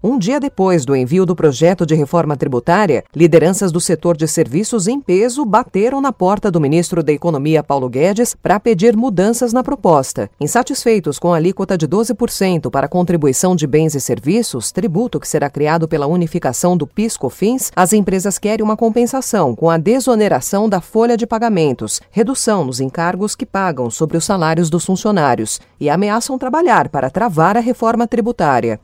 Um dia depois do envio do projeto de reforma tributária, lideranças do setor de serviços em peso bateram na porta do ministro da Economia, Paulo Guedes, para pedir mudanças na proposta. Insatisfeitos com a alíquota de 12% para a contribuição de bens e serviços, tributo que será criado pela unificação do PIS/COFINS, as empresas querem uma compensação com a desoneração da folha de pagamentos, redução nos encargos que pagam sobre os salários dos funcionários e ameaçam trabalhar para travar a reforma tributária.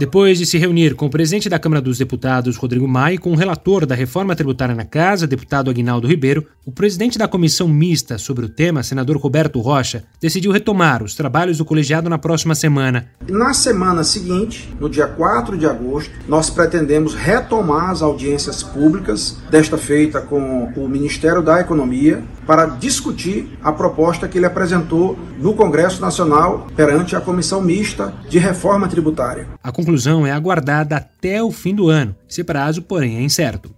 Depois de se reunir com o presidente da Câmara dos Deputados, Rodrigo Maia, e com o relator da reforma tributária na Casa, deputado Aguinaldo Ribeiro, o presidente da comissão mista sobre o tema, senador Roberto Rocha, decidiu retomar os trabalhos do colegiado na próxima semana. Na semana seguinte, no dia 4 de agosto, nós pretendemos retomar as audiências públicas, desta feita com o Ministério da Economia, para discutir a proposta que ele apresentou no Congresso Nacional perante a comissão mista de reforma tributária. A conclusão é aguardada até o fim do ano. Esse prazo, porém, é incerto.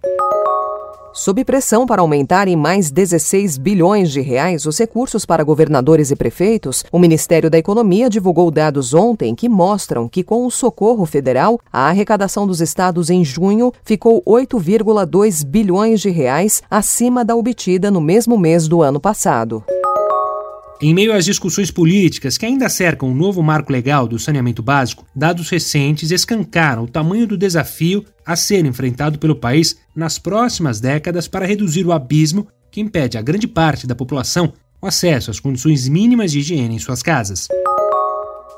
Sob pressão para aumentar em mais 16 bilhões de reais os recursos para governadores e prefeitos, o Ministério da Economia divulgou dados ontem que mostram que, com o socorro federal, a arrecadação dos estados em junho ficou 8,2 bilhões de reais acima da obtida no mesmo mês do ano passado. Em meio às discussões políticas que ainda cercam o novo marco legal do saneamento básico, dados recentes escancaram o tamanho do desafio a ser enfrentado pelo país nas próximas décadas para reduzir o abismo que impede a grande parte da população o acesso às condições mínimas de higiene em suas casas.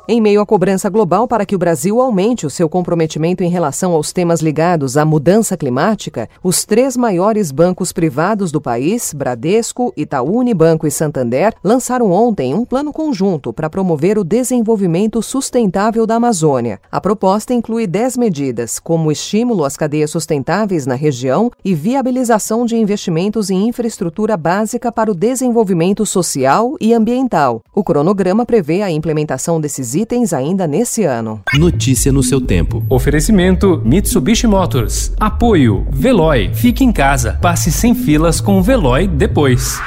Em meio à cobrança global para que o Brasil aumente o seu comprometimento em relação aos temas ligados à mudança climática, os três maiores bancos privados do país, Bradesco, Itaú Unibanco e Santander, lançaram ontem um plano conjunto para promover o desenvolvimento sustentável da Amazônia. A proposta inclui 10 medidas, como estímulo às cadeias sustentáveis na região e viabilização de investimentos em infraestrutura básica para o desenvolvimento social e ambiental. O cronograma prevê a implementação desses itens ainda nesse ano. Notícia no seu tempo. Oferecimento Mitsubishi Motors. Apoio Veloy. Fique em casa. Passe sem filas com o Veloy depois.